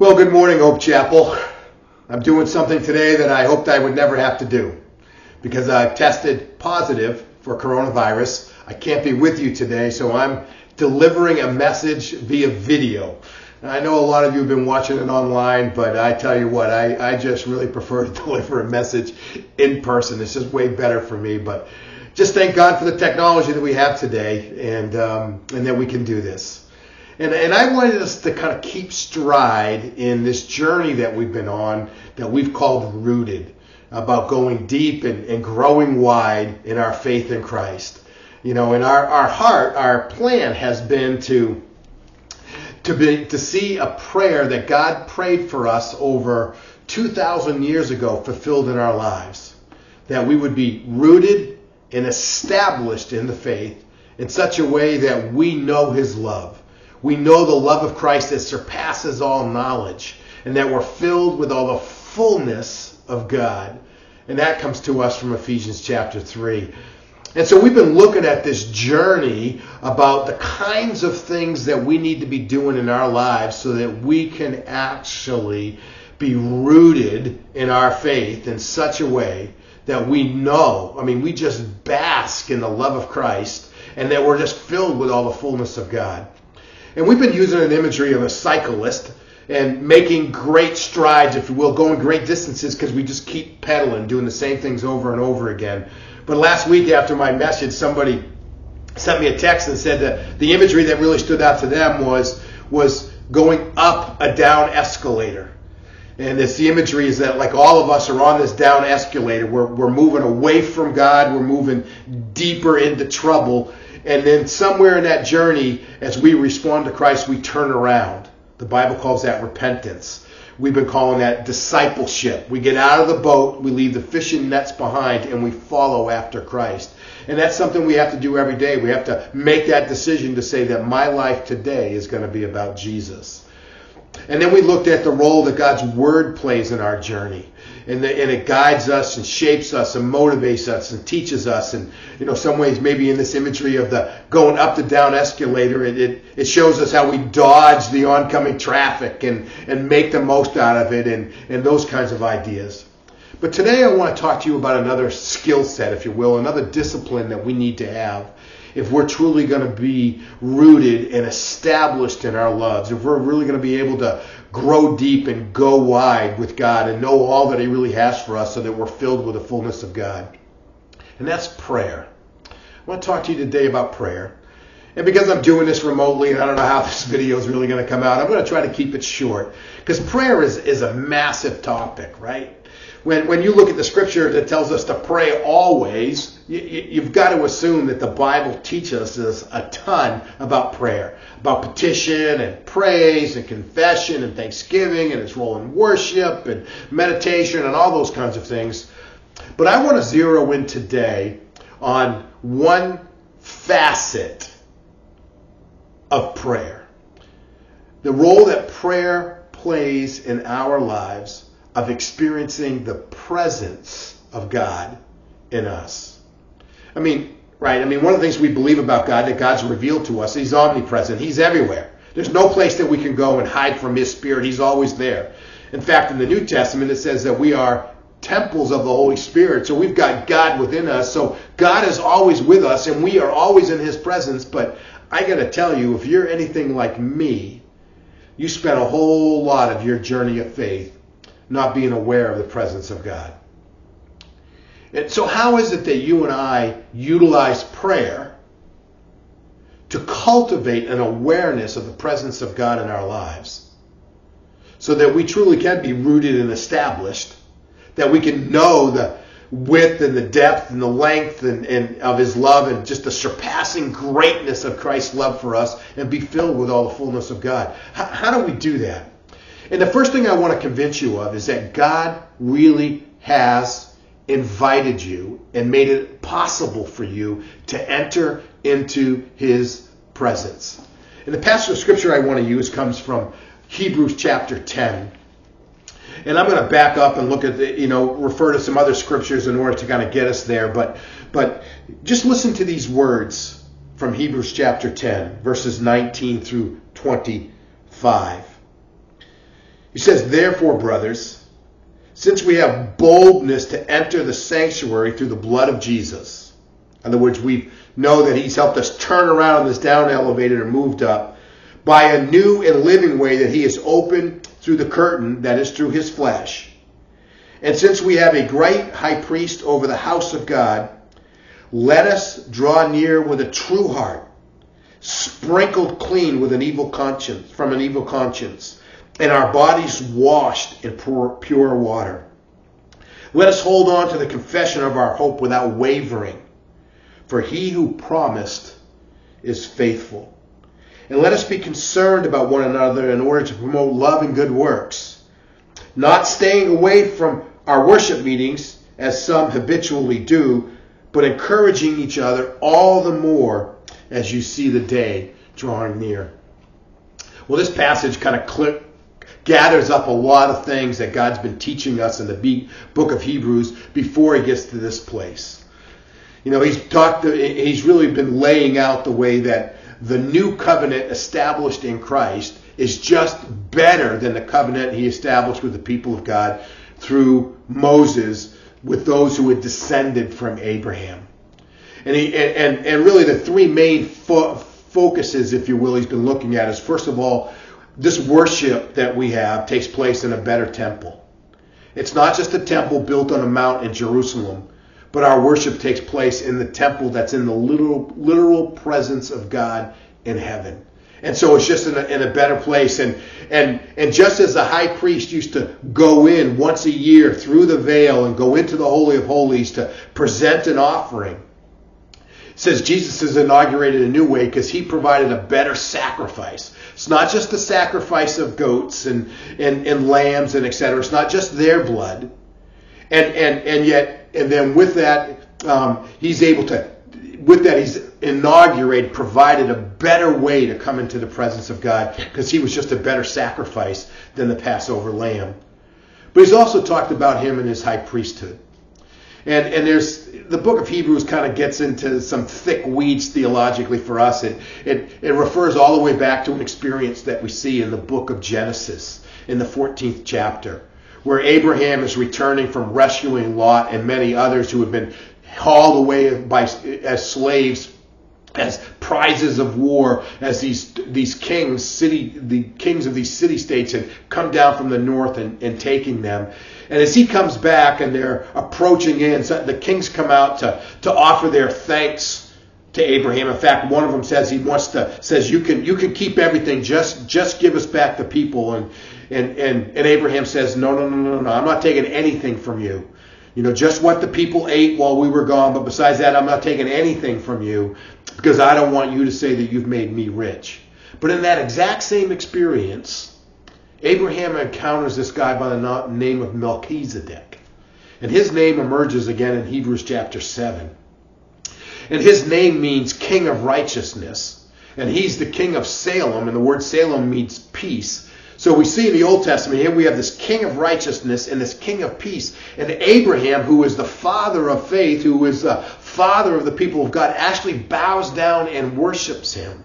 Well, good morning, Hope Chapel. I'm doing something today that I hoped I would never have to do because I've tested positive for coronavirus. I can't be with you today, so I'm delivering a message via video. I know a lot of you have been watching it online, but I tell you what, I, I just really prefer to deliver a message in person. It's just way better for me. But just thank God for the technology that we have today and, um, and that we can do this. And, and I wanted us to kind of keep stride in this journey that we've been on that we've called Rooted about going deep and, and growing wide in our faith in Christ. You know, in our, our heart, our plan has been to to be to see a prayer that God prayed for us over 2,000 years ago fulfilled in our lives. That we would be rooted and established in the faith in such a way that we know His love. We know the love of Christ that surpasses all knowledge, and that we're filled with all the fullness of God. And that comes to us from Ephesians chapter 3. And so we've been looking at this journey about the kinds of things that we need to be doing in our lives so that we can actually be rooted in our faith in such a way that we know, I mean, we just bask in the love of Christ and that we're just filled with all the fullness of God. And we've been using an imagery of a cyclist and making great strides, if you will, going great distances because we just keep pedaling, doing the same things over and over again. But last week after my message, somebody sent me a text and said that the imagery that really stood out to them was was going up a down escalator. And it's the imagery is that like all of us are on this down escalator. We're, we're moving away from God. We're moving deeper into trouble. And then somewhere in that journey, as we respond to Christ, we turn around. The Bible calls that repentance. We've been calling that discipleship. We get out of the boat, we leave the fishing nets behind, and we follow after Christ. And that's something we have to do every day. We have to make that decision to say that my life today is going to be about Jesus. And then we looked at the role that God's Word plays in our journey and, the, and it guides us and shapes us and motivates us and teaches us. And, you know, some ways maybe in this imagery of the going up the down escalator, it, it, it shows us how we dodge the oncoming traffic and, and make the most out of it and, and those kinds of ideas. But today I want to talk to you about another skill set, if you will, another discipline that we need to have if we're truly going to be rooted and established in our loves, if we're really going to be able to grow deep and go wide with God and know all that He really has for us so that we're filled with the fullness of God. And that's prayer. I want to talk to you today about prayer. And because I'm doing this remotely and I don't know how this video is really going to come out, I'm going to try to keep it short. Because prayer is, is a massive topic, right? When, when you look at the scripture that tells us to pray always, you, have got to assume that the Bible teaches us a ton about prayer, about petition and praise and confession and thanksgiving and its role in worship and meditation and all those kinds of things. But I want to zero in today on one facet of prayer. The role that prayer plays in our lives of experiencing the presence of God in us. I mean, right? I mean, one of the things we believe about God that God's revealed to us, He's omnipresent. He's everywhere. There's no place that we can go and hide from His Spirit. He's always there. In fact, in the New Testament, it says that we are temples of the Holy Spirit. So we've got God within us. So God is always with us and we are always in His presence. But I got to tell you, if you're anything like me, you spent a whole lot of your journey of faith not being aware of the presence of God. And so, how is it that you and I utilize prayer to cultivate an awareness of the presence of God in our lives so that we truly can be rooted and established, that we can know the width and the depth and the length and, and of His love and just the surpassing greatness of Christ's love for us and be filled with all the fullness of God? How, how do we do that? And the first thing I want to convince you of is that God really has invited you and made it possible for you to enter into his presence. And the passage of scripture I want to use comes from Hebrews chapter 10. And I'm going to back up and look at the, you know, refer to some other scriptures in order to kind of get us there. But, but just listen to these words from Hebrews chapter 10, verses 19 through 25. He says, Therefore, brothers, since we have boldness to enter the sanctuary through the blood of Jesus, in other words, we know that He's helped us turn around on this down elevated or moved up by a new and living way that He has opened through the curtain, that is, through His flesh. And since we have a great high priest over the house of God, let us draw near with a true heart, sprinkled clean with an evil conscience, from an evil conscience, and our bodies washed in pure water. Let us hold on to the confession of our hope without wavering, for he who promised is faithful. And let us be concerned about one another in order to promote love and good works, not staying away from our worship meetings as some habitually do, but encouraging each other all the more as you see the day drawing near. Well, this passage kind of gathers up a lot of things that God's been teaching us in the book of Hebrews before he gets to this place. You know, he's talked, he's really been laying out the way that the new covenant established in Christ is just better than the covenant he established with the people of God through Moses with those who had descended from Abraham. And, he, and, and really the three main fo- focuses, if you will, he's been looking at is first of all, this worship that we have takes place in a better temple. It's not just a temple built on a mount in Jerusalem, but our worship takes place in the temple that's in the literal, literal presence of God in heaven. And so it's just in a, in a better place. And, and, and just as the high priest used to go in once a year through the veil and go into the Holy of Holies to present an offering, says Jesus has inaugurated a new way because he provided a better sacrifice. It's not just the sacrifice of goats and, and, and lambs and etc. It's not just their blood. And, and, and yet, and then with that, um, he's able to with that, he's inaugurated, provided a better way to come into the presence of God because he was just a better sacrifice than the Passover lamb. But he's also talked about him and his high priesthood. And, and there's the book of Hebrews kind of gets into some thick weeds theologically for us. It, it, it refers all the way back to an experience that we see in the book of Genesis in the 14th chapter, where Abraham is returning from rescuing Lot and many others who have been hauled away by, as slaves as prizes of war as these these kings city the kings of these city states had come down from the north and, and taking them. And as he comes back and they're approaching in so the kings come out to to offer their thanks to Abraham. In fact one of them says he wants to says you can you can keep everything. Just just give us back the people. And and and, and Abraham says no no no no no. I'm not taking anything from you. You know, just what the people ate while we were gone, but besides that, I'm not taking anything from you because I don't want you to say that you've made me rich. But in that exact same experience, Abraham encounters this guy by the name of Melchizedek. And his name emerges again in Hebrews chapter 7. And his name means king of righteousness. And he's the king of Salem, and the word Salem means peace. So we see in the Old Testament here we have this king of righteousness and this king of peace. And Abraham, who is the father of faith, who is the father of the people of God, actually bows down and worships him.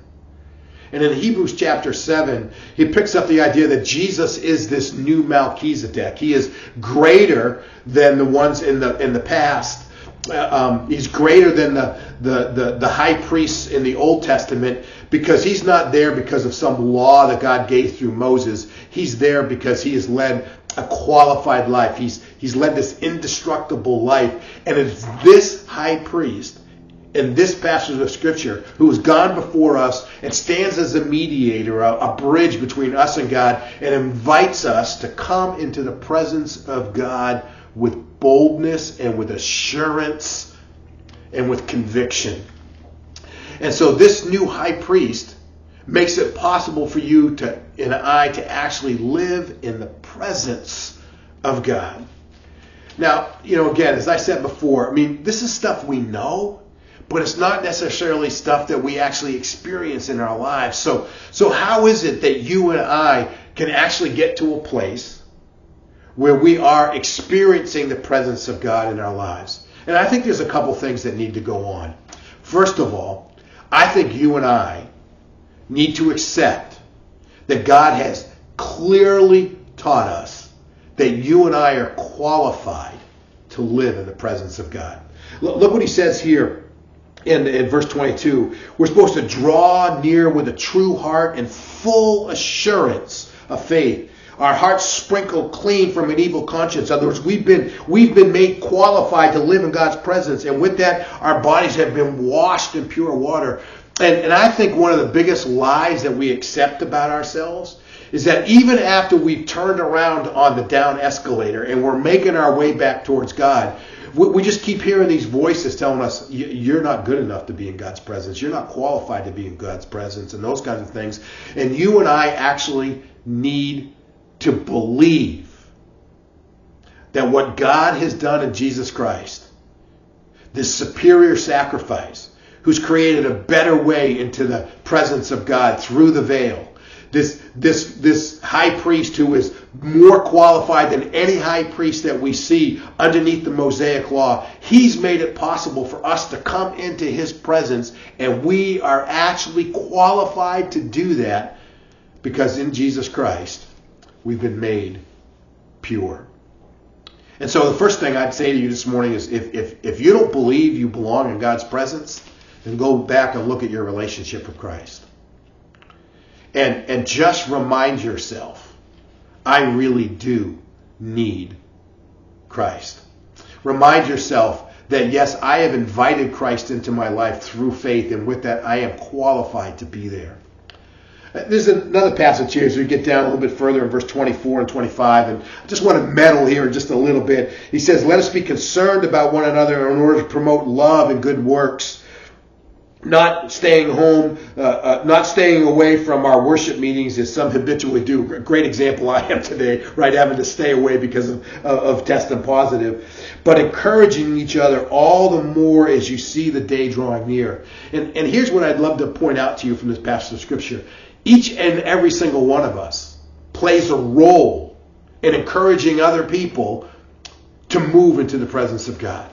And in Hebrews chapter 7, he picks up the idea that Jesus is this new Melchizedek. He is greater than the ones in the, in the past. Uh, um, he's greater than the, the, the, the high priests in the Old Testament because he's not there because of some law that God gave through Moses. He's there because he has led a qualified life. He's, he's led this indestructible life. And it's this high priest in this passage of scripture who has gone before us and stands as a mediator, a, a, bridge between us and God, and invites us to come into the presence of God with boldness and with assurance and with conviction. And so this new high priest makes it possible for you to and I to actually live in the presence of God. Now, you know, again, as I said before, I mean, this is stuff we know, but it's not necessarily stuff that we actually experience in our lives. So, so how is it that you and I can actually get to a place where we are experiencing the presence of God in our lives? And I think there's a couple things that need to go on. First of all, I think you and I need to accept that God has clearly taught us that you and I are qualified to live in the presence of God. Look what he says here in, in verse 22. We're supposed to draw near with a true heart and full assurance of faith. Our hearts sprinkled clean from an evil conscience. In other words, we've been, we've been made qualified to live in God's presence. And with that, our bodies have been washed in pure water. And, and I think one of the biggest lies that we accept about ourselves is that even after we've turned around on the down escalator and we're making our way back towards God, we, we just keep hearing these voices telling us, you're not good enough to be in God's presence. You're not qualified to be in God's presence and those kinds of things. And you and I actually need to believe that what God has done in Jesus Christ, this superior sacrifice, who's created a better way into the presence of God through the veil, this this this high priest who is more qualified than any high priest that we see underneath the Mosaic law. He's made it possible for us to come into his presence and we are actually qualified to do that because in Jesus Christ we've been made pure. And so the first thing I'd say to you this morning is if, if, if you don't believe you belong in God's presence, then go back and look at your relationship with Christ. And, and just remind yourself, I really do need Christ. Remind yourself that yes, I have invited Christ into my life through faith, and with that, I am qualified to be there. There's another passage here as we get down a little bit further in verse 24 and 25, and I just want to meddle here just a little bit. He says, Let us be concerned about one another in order to promote love and good works not staying home, uh, uh, not staying away from our worship meetings as some habitually do. A great example I am today, right, having to stay away because of, of, of testing positive. But encouraging each other all the more as you see the day drawing near. And, and here's what I'd love to point out to you from this passage of Scripture. Each and every single one of us plays a role in encouraging other people to move into the presence of God.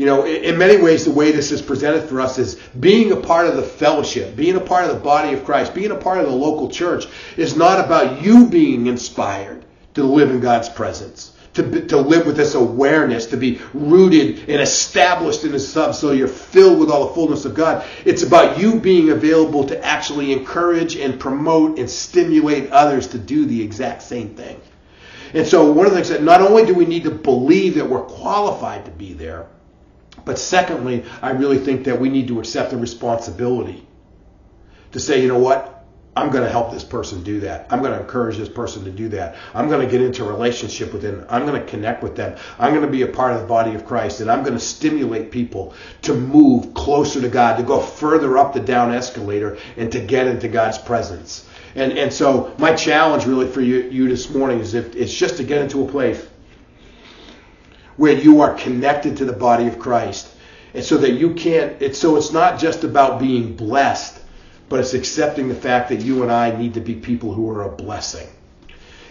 You know, in many ways, the way this is presented for us is being a part of the fellowship, being a part of the body of Christ, being a part of the local church is not about you being inspired to live in God's presence, to, to live with this awareness, to be rooted and established in His sub so you're filled with all the fullness of God. It's about you being available to actually encourage and promote and stimulate others to do the exact same thing. And so, one of the things that not only do we need to believe that we're qualified to be there, but secondly, I really think that we need to accept the responsibility to say, you know what? I'm going to help this person do that. I'm going to encourage this person to do that. I'm going to get into a relationship with them. I'm going to connect with them. I'm going to be a part of the body of Christ, and I'm going to stimulate people to move closer to God, to go further up the down escalator, and to get into God's presence. And and so my challenge really for you, you this morning is if it's just to get into a place where you are connected to the body of Christ. And so that you can't, it's, so it's not just about being blessed, but it's accepting the fact that you and I need to be people who are a blessing.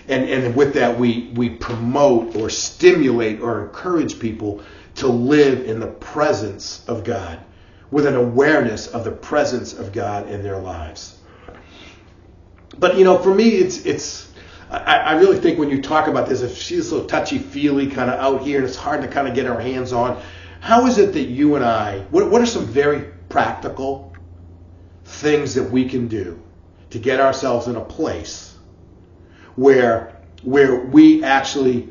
And, and with that, we, we promote or stimulate or encourage people to live in the presence of God with an awareness of the presence of God in their lives. But you know, for me, it's it's I, I really think when you talk about this, if she's so touchy feely kind of out here and it's hard to kind of get our hands on, how is it that you and I, what, what are some very practical things that we can do to get ourselves in a place where where we actually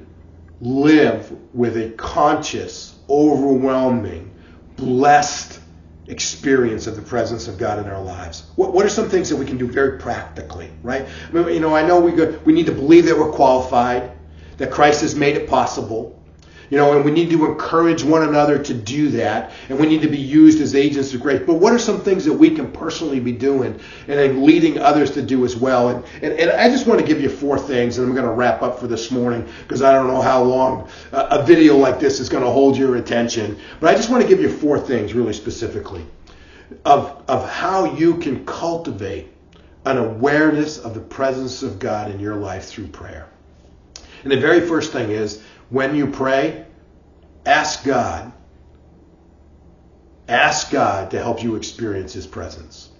live with a conscious, overwhelming, blessed experience of the presence of God in our lives? What, what are some things that we can do very practically, right? I mean, you know, I know we go, we need to believe that we're qualified, that Christ has made it possible. You know, and we need to encourage one another to do that, and we need to be used as agents of grace. But what are some things that we can personally be doing and then leading others to do as well? And, and, and I just want to give you four things, and I'm going to wrap up for this morning because I don't know how long uh, a video like this is going to hold your attention. But I just want to give you four things really specifically of, of how you can cultivate an awareness of the presence of God in your life through prayer. And the very first thing is when you pray, ask God. Ask God to help you experience His presence.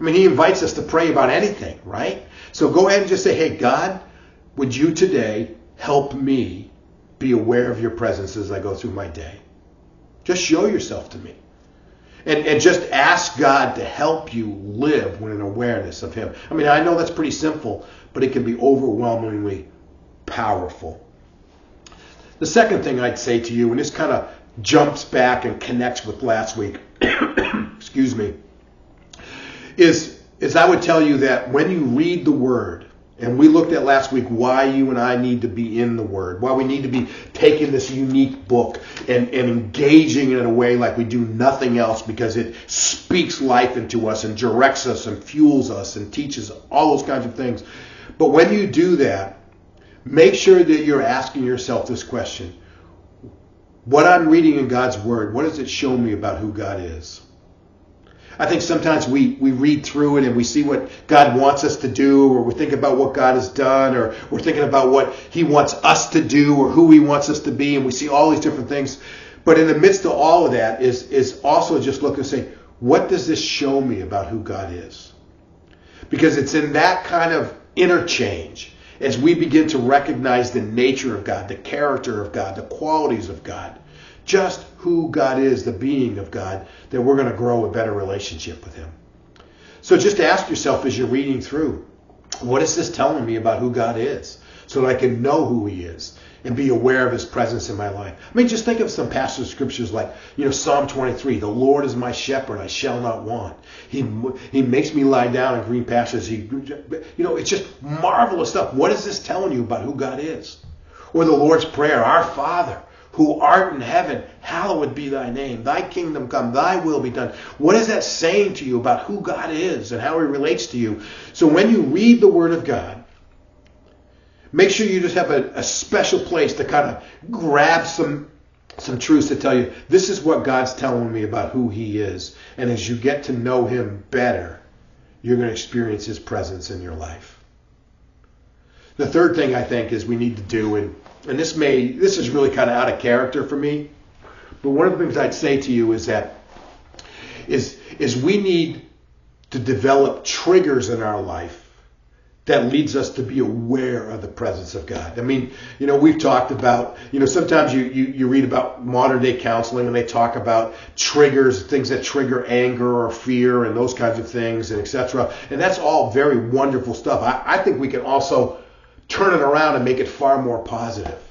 I mean, He invites us to pray about anything, right? So go ahead and just say, hey, God, would you today help me be aware of your presence as I go through my day? Just show yourself to me. And, and just ask God to help you live with an awareness of Him. I mean, I know that's pretty simple, but it can be overwhelmingly powerful. The second thing I'd say to you, and this kind of jumps back and connects with last week, excuse me, is, is I would tell you that when you read the Word, and we looked at last week why you and I need to be in the Word, why we need to be taking this unique book and, and engaging in a way like we do nothing else because it speaks life into us and directs us and fuels us and teaches all those kinds of things. But when you do that, make sure that you're asking yourself this question What I'm reading in God's Word, what does it show me about who God is? I think sometimes we, we read through it and we see what God wants us to do, or we think about what God has done, or we're thinking about what He wants us to do, or who He wants us to be, and we see all these different things. But in the midst of all of that is, is also just look and say, what does this show me about who God is? Because it's in that kind of interchange as we begin to recognize the nature of God, the character of God, the qualities of God, just who God is, the being of God, that we're going to grow a better relationship with Him. So just ask yourself as you're reading through, what is this telling me about who God is? So that I can know who He is and be aware of His presence in my life. I mean, just think of some passage of scriptures like, you know, Psalm 23, the Lord is my shepherd, I shall not want. He, he makes me lie down in green pastures. He, you know, it's just marvelous stuff. What is this telling you about who God is? Or the Lord's Prayer, Our Father, who art in heaven, hallowed be thy name. Thy kingdom come, thy will be done. What is that saying to you about who God is and how he relates to you? So when you read the Word of God, make sure you just have a, a special place to kind of grab some some truths to tell you this is what God's telling me about who he is. And as you get to know him better, you're going to experience his presence in your life. The third thing I think is we need to do, and and this may this is really kind of out of character for me, but one of the things I'd say to you is that is is we need to develop triggers in our life that leads us to be aware of the presence of God. I mean, you know, we've talked about, you know, sometimes you, you, you read about modern day counseling and they talk about triggers, things that trigger anger or fear and those kinds of things and etc. And that's all very wonderful stuff. I, I think we can also turn it around and make it far more positive.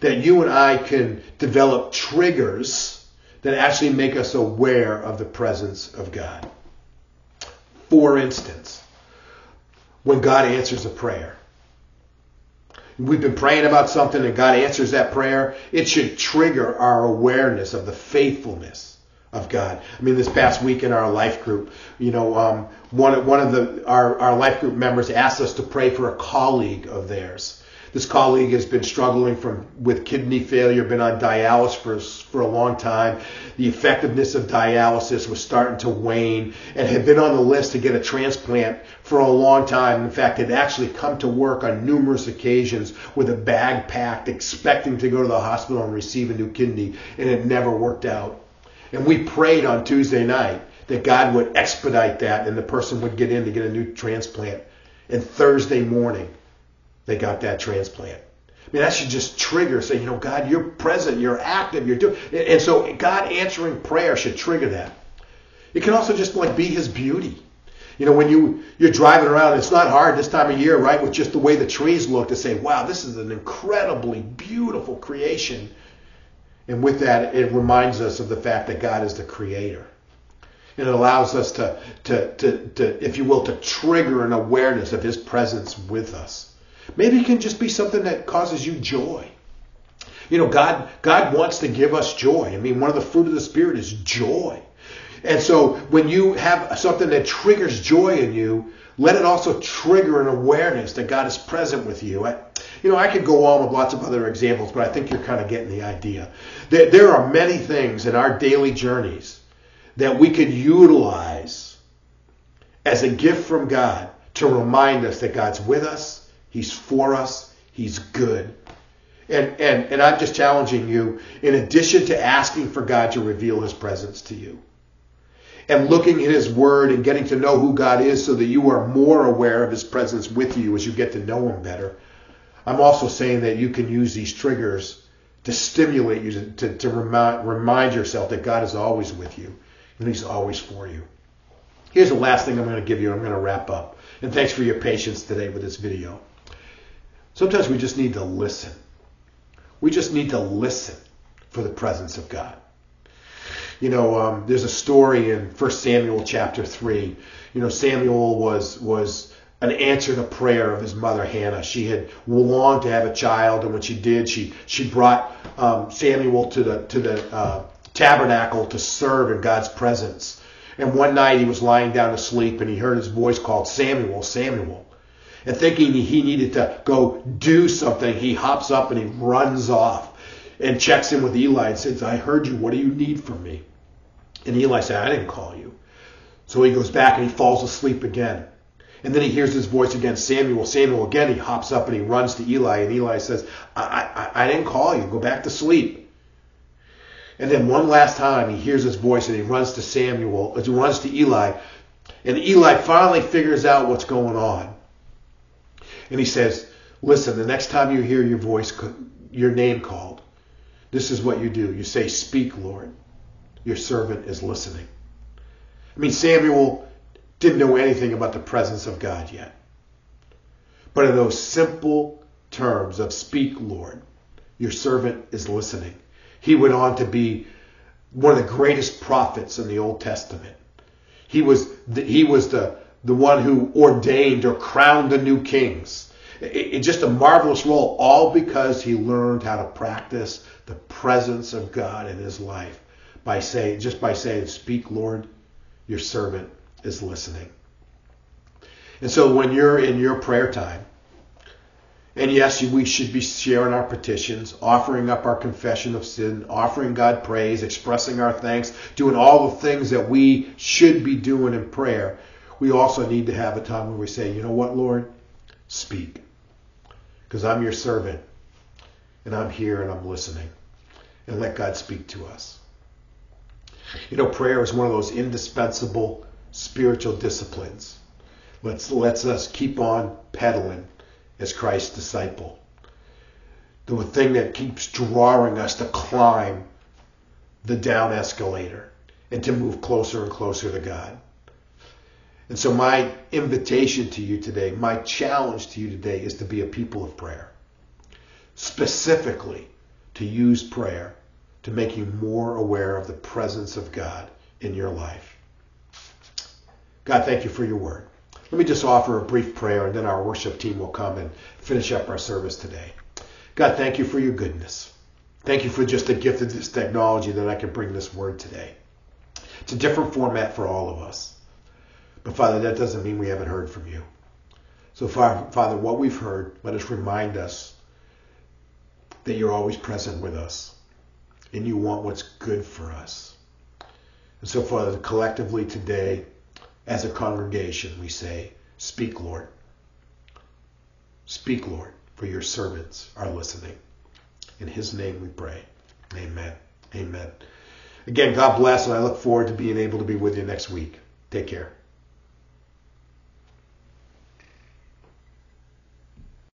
That you and I can develop triggers that actually make us aware of the presence of God. For instance, when God answers a prayer. We've been praying about something and God answers that prayer, it should trigger our awareness of the faithfulness of God. I mean, this past week in our life group, you know, um, one one of the our our life group members asked us to pray for a colleague of theirs. This colleague has been struggling with kidney failure, been on dialysis for for a long time. The effectiveness of dialysis was starting to wane, and had been on the list to get a transplant for a long time. In fact, had actually come to work on numerous occasions with a bag packed, expecting to go to the hospital and receive a new kidney, and it never worked out. And we prayed on Tuesday night that God would expedite that and the person would get in to get a new transplant. And Thursday morning, they got that transplant. I mean, that should just trigger, say, you know, God, you're present, you're active, you're doing. And so God answering prayer should trigger that. It can also just like be His beauty. You know, when you you're driving around, it's not hard this time of year, right? With just the way the trees look, to say, "Wow, this is an incredibly beautiful creation." And with that, it reminds us of the fact that God is the creator. And it allows us to, to, to, to, if you will, to trigger an awareness of his presence with us. Maybe it can just be something that causes you joy. You know, God, God wants to give us joy. I mean, one of the fruit of the Spirit is joy. And so when you have something that triggers joy in you, let it also trigger an awareness that God is present with you. I, you know, I could go on with lots of other examples, but I think you're kind of getting the idea. There, there are many things in our daily journeys that we could utilize as a gift from God to remind us that God's with us, He's for us, He's good. And, and, and I'm just challenging you, in addition to asking for God to reveal His presence to you, and looking at His Word and getting to know who God is so that you are more aware of His presence with you as you get to know Him better, I'm also saying that you can use these triggers to stimulate you to, to, to remind, remind yourself that God is always with you and He's always for you. Here's the last thing I'm going to give you. I'm going to wrap up. And thanks for your patience today with this video. Sometimes we just need to listen. We just need to listen for the presence of God. You know, um, there's a story in 1 Samuel chapter 3. You know, Samuel was was an answer to prayer of his mother Hannah. She had longed to have a child, and when she did, she she brought um, Samuel to the to the uh, tabernacle to serve in God's presence. And one night he was lying down to sleep, and he heard his voice called Samuel, Samuel. And thinking he needed to go do something, he hops up and he runs off and checks in with Eli and says, "I heard you. What do you need from me?" And Eli said, "I didn't call you." So he goes back and he falls asleep again. And then he hears his voice again, Samuel, Samuel. Again, he hops up and he runs to Eli, and Eli says, I, I, I didn't call you. Go back to sleep. And then one last time, he hears his voice and he runs to Samuel, he runs to Eli. And Eli finally figures out what's going on. And he says, Listen, the next time you hear your voice, your name called, this is what you do. You say, Speak, Lord. Your servant is listening. I mean, Samuel didn't know anything about the presence of God yet. But in those simple terms of speak, Lord, your servant is listening. He went on to be one of the greatest prophets in the Old Testament. He was the, he was the, the one who ordained or crowned the new kings. It, it, just a marvelous role, all because he learned how to practice the presence of God in his life by saying, just by saying, "Speak, Lord, your servant is listening. And so when you're in your prayer time, and yes, we should be sharing our petitions, offering up our confession of sin, offering God praise, expressing our thanks, doing all the things that we should be doing in prayer. We also need to have a time where we say, you know what, Lord? Speak. Because I'm your servant, and I'm here and I'm listening. And let God speak to us. You know, prayer is one of those indispensable spiritual disciplines. Let's lets us keep on pedaling as Christ's disciple. The thing that keeps drawing us to climb the down escalator and to move closer and closer to God. And so my invitation to you today, my challenge to you today is to be a people of prayer. Specifically to use prayer to make you more aware of the presence of God in your life. God, thank you for your word. Let me just offer a brief prayer and then our worship team will come and finish up our service today. God, thank you for your goodness. Thank you for just the gift of this technology that I can bring this word today. It's a different format for all of us. But Father, that doesn't mean we haven't heard from you. So Father, what we've heard, let us remind us that you're always present with us and you want what's good for us. And so Father, collectively today, as a congregation, we say, Speak, Lord. Speak, Lord, for your servants are listening. In his name we pray. Amen. Amen. Again, God bless, and I look forward to being able to be with you next week. Take care.